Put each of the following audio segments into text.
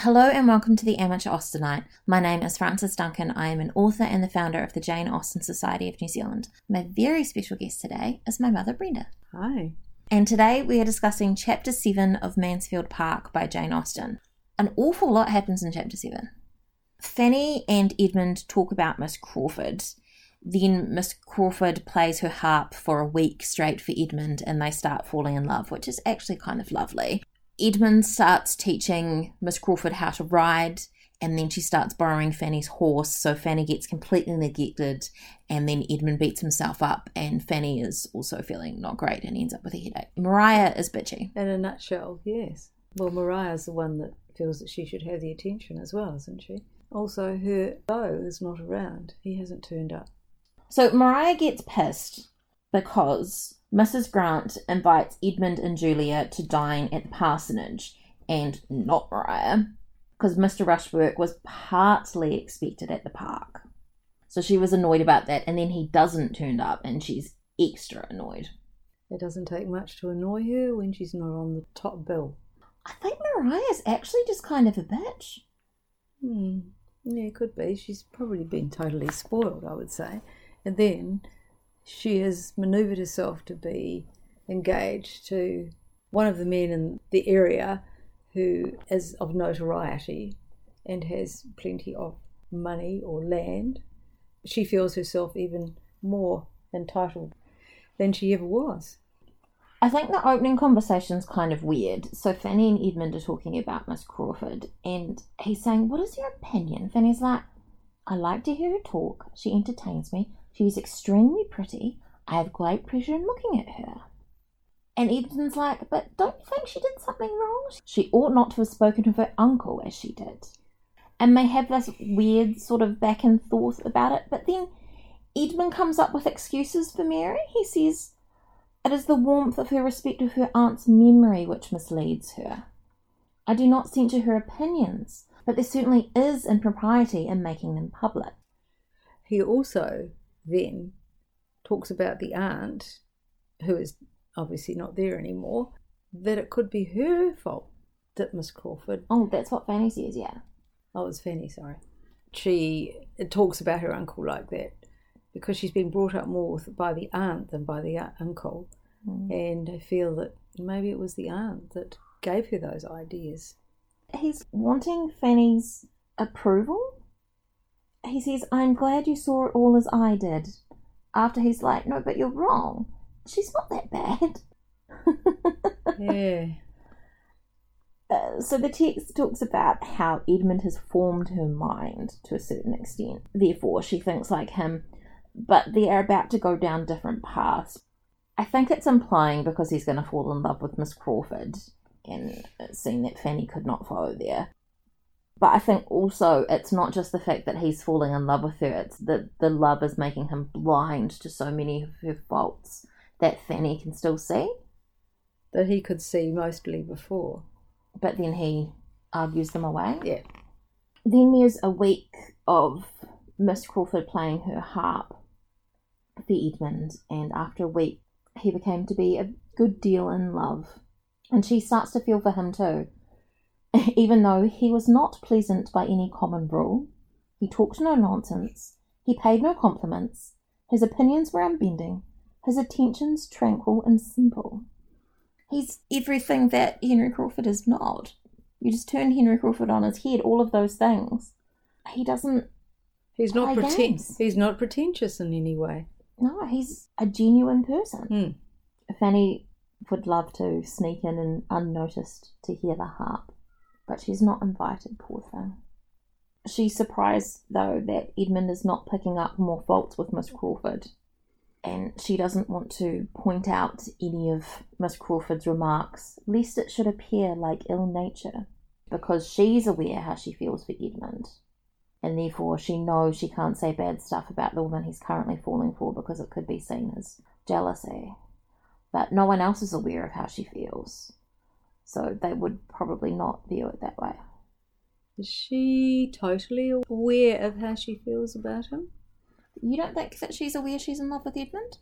Hello and welcome to the Amateur Austenite. My name is Frances Duncan. I am an author and the founder of the Jane Austen Society of New Zealand. My very special guest today is my mother, Brenda. Hi. And today we are discussing Chapter 7 of Mansfield Park by Jane Austen. An awful lot happens in Chapter 7. Fanny and Edmund talk about Miss Crawford. Then Miss Crawford plays her harp for a week straight for Edmund and they start falling in love, which is actually kind of lovely. Edmund starts teaching Miss Crawford how to ride, and then she starts borrowing Fanny's horse, so Fanny gets completely neglected, and then Edmund beats himself up, and Fanny is also feeling not great and ends up with a headache. Maria is bitchy. In a nutshell, yes. Well, Maria's the one that feels that she should have the attention as well, isn't she? Also, her beau is not around. He hasn't turned up. So Maria gets pissed because Mrs. Grant invites Edmund and Julia to dine at the parsonage, and not Maria, because Mr. Rushworth was partly expected at the park. So she was annoyed about that, and then he doesn't turn up, and she's extra annoyed. It doesn't take much to annoy her when she's not on the top bill. I think Maria's actually just kind of a bitch. Hmm. Yeah, it could be. She's probably been totally spoiled, I would say. And then she has manoeuvred herself to be engaged to one of the men in the area who is of notoriety and has plenty of money or land. She feels herself even more entitled than she ever was. I think the opening conversation's kind of weird. So Fanny and Edmund are talking about Miss Crawford, and he's saying, What is your opinion? Fanny's like, I like to hear her talk. She entertains me. She is extremely pretty. I have great pleasure in looking at her. And Edmund's like, But don't you think she did something wrong? She ought not to have spoken of her uncle as she did. And they have this weird sort of back and forth about it. But then Edmund comes up with excuses for Mary. He says, It is the warmth of her respect of her aunt's memory which misleads her. I do not censure her opinions, but there certainly is impropriety in making them public. He also then talks about the aunt, who is obviously not there anymore, that it could be her fault that Miss Crawford, Oh, that's what Fanny says, yeah. oh, it's Fanny, sorry, she talks about her uncle like that because she's been brought up more with, by the aunt than by the uncle. Hmm. And I feel that maybe it was the aunt that gave her those ideas. He's wanting Fanny's approval. He says, I'm glad you saw it all as I did. After he's like, No, but you're wrong. She's not that bad. Yeah. Uh, so the text talks about how Edmund has formed her mind to a certain extent. Therefore, she thinks like him, but they are about to go down different paths. I think it's implying because he's going to fall in love with Miss Crawford, and seeing that Fanny could not follow there. But I think also it's not just the fact that he's falling in love with her, it's that the love is making him blind to so many of her faults that Fanny can still see. That he could see mostly before. But then he argues them away. Yeah. Then there's a week of Miss Crawford playing her harp for Edmund, and after a week, he became to be a good deal in love. And she starts to feel for him too. Even though he was not pleasant by any common rule, he talked no nonsense, he paid no compliments, his opinions were unbending, his attentions tranquil and simple. He's everything that Henry Crawford is not. You just turn Henry Crawford on his head, all of those things. He doesn't He's not pretentious. he's not pretentious in any way. No, he's a genuine person. Hmm. Fanny would love to sneak in and unnoticed to hear the harp, but she's not invited, poor thing. She's surprised, though, that Edmund is not picking up more faults with Miss Crawford, and she doesn't want to point out any of Miss Crawford's remarks, lest it should appear like ill nature, because she's aware how she feels for Edmund and therefore she knows she can't say bad stuff about the woman he's currently falling for because it could be seen as jealousy. But no one else is aware of how she feels, so they would probably not view it that way. Is she totally aware of how she feels about him? You don't think that she's aware she's in love with Edmund?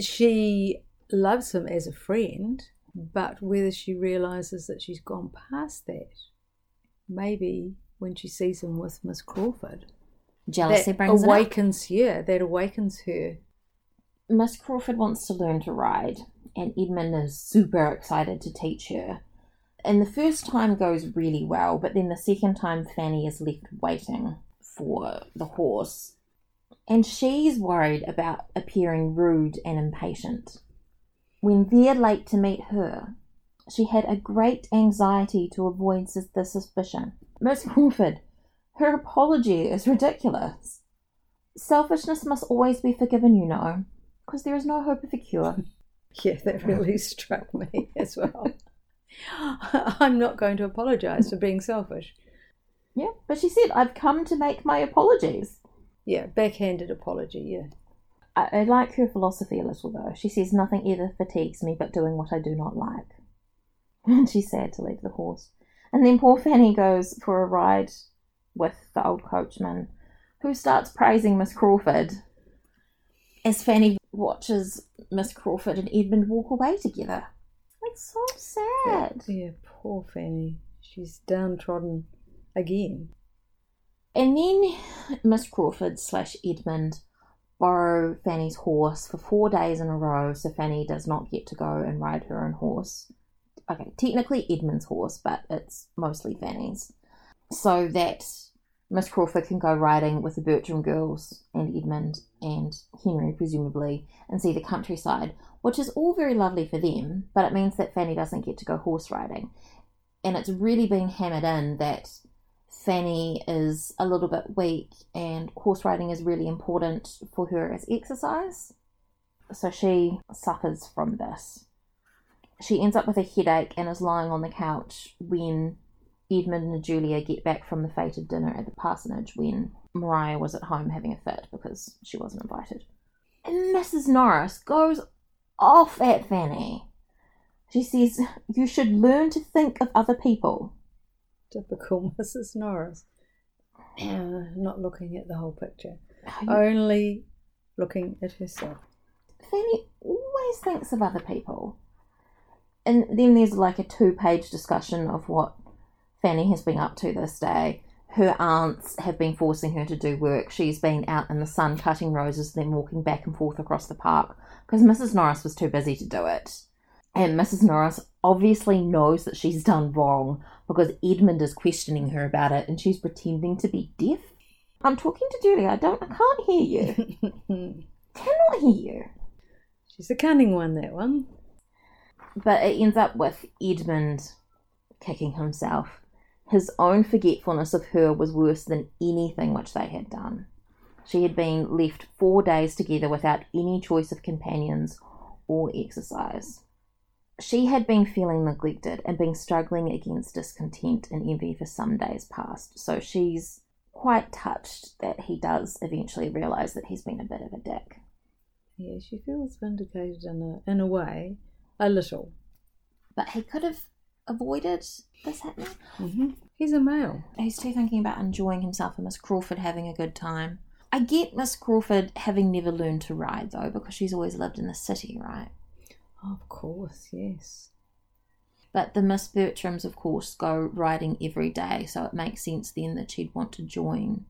She loves him as a friend, but whether she realizes that she's gone past that maybe when she sees him with Miss Crawford, Jealousy that brings awakens. Yeah, that awakens her. Miss Crawford wants to learn to ride, and Edmund is super excited to teach her. And the first time goes really well, but then the second time Fanny is left waiting for the horse. And she's worried about appearing rude and impatient. When they're late to meet her, she had a great anxiety to avoid the suspicion. Miss Crawford, her apology is ridiculous. Selfishness must always be forgiven, you know, because there is no hope of a cure. Yeah, that really struck me as well. I'm not going to apologise for being selfish. Yeah, but she said, I've come to make my apologies. Yeah, backhanded apology. Yeah. I, I like her philosophy a little though. She says, Nothing ever fatigues me but doing what I do not like. And she's sad to leave the horse. And then poor Fanny goes for a ride with the old coachman, who starts praising Miss Crawford as Fanny watches Miss Crawford and Edmund walk away together. It's so sad. Yeah, poor Fanny. She's downtrodden again. And then Miss Crawford slash Edmund borrow Fanny's horse for four days in a row, so Fanny does not get to go and ride her own horse. Okay, technically Edmund's horse, but it's mostly Fanny's. So that Miss Crawford can go riding with the Bertram girls and Edmund and Henry, presumably, and see the countryside, which is all very lovely for them, but it means that Fanny doesn't get to go horse riding. And it's really been hammered in that Fanny is a little bit weak and horse riding is really important for her as exercise. So she suffers from this. She ends up with a headache and is lying on the couch when Edmund and Julia get back from the fated dinner at the parsonage when Maria was at home having a fit because she wasn't invited. And Mrs. Norris goes off at Fanny. She says, You should learn to think of other people. Typical Mrs. Norris. Uh, not looking at the whole picture, You only looking at herself. Fanny always thinks of other people. And then there's like a two page discussion of what Fanny has been up to this day. Her aunts have been forcing her to do work. She's been out in the sun cutting roses, then walking back and forth across the park because Mrs. Norris was too busy to do it. And Mrs. Norris obviously knows that she's done wrong because Edmund is questioning her about it and she's pretending to be deaf. I'm talking to Julia. I don't I can't hear you. Cannot hear you. She's a cunning one, that one. but it ends up with Edmund kicking himself. His own forgetfulness of her was worse than anything which they had done. She had been left four days together without any choice of companions or exercise. She had been feeling neglected and been struggling against discontent and envy for some days past, so she's quite touched that he does eventually realise that he's been a bit of a dick. Yeah, she feels vindicated in a in a way, a little. But he could have avoided this happening. Mm-hmm. He's a male. He's too thinking about enjoying himself and Miss Crawford having a good time. I get Miss Crawford having never learned to ride though, because she's always lived in the city, right? Of course, yes. But the Miss Bertrams, of course, go riding every day, so it makes sense then that she'd want to join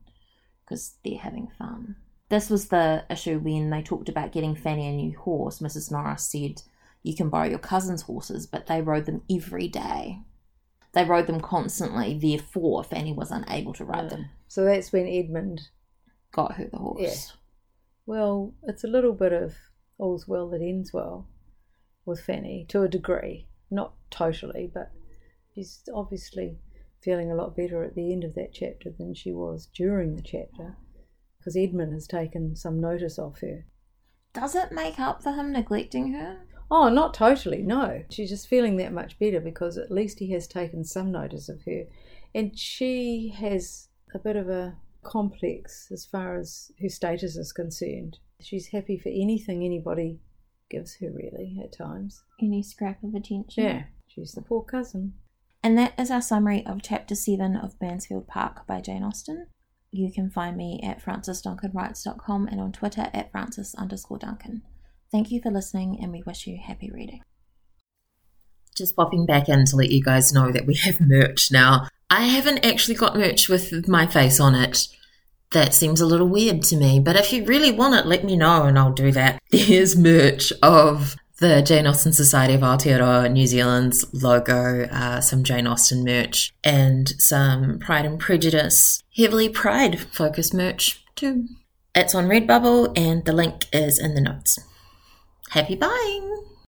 because they're having fun. This was the issue when they talked about getting Fanny a new horse. Mrs. Norris said, You can borrow your cousin's horses, but they rode them every day. They rode them constantly, therefore, Fanny was unable to ride ah, them. So that's when Edmund. Got her the horse. Well, it's a little bit of all's well that ends well with Fanny to a degree. Not totally, but she's obviously feeling a lot better at the end of that chapter than she was during the chapter because Edmund has taken some notice of her. Does it make up for him neglecting her? Oh, not totally, no. She's just feeling that much better because at least he has taken some notice of her. And she has a bit of a complex as far as her status is concerned. She's happy for anything anybody gives her, really, at times. Any scrap of attention? Yeah, she's the poor cousin. And that is our summary of Chapter 7 of Mansfield Park by Jane Austen. You can find me at francesduncanwrites.com and on Twitter at frances underscore duncan. Thank you for listening and we wish you happy reading. Just popping back in to let you guys know that we have merch now. I haven't actually got merch with my face on it. That seems a little weird to me, but if you really want it, let me know and I'll do that. There's merch of the Jane Austen Society of Aotearoa New Zealand's logo, uh, some Jane Austen merch, and some Pride and Prejudice, heavily Pride focused merch too. It's on Redbubble and the link is in the notes. Happy buying!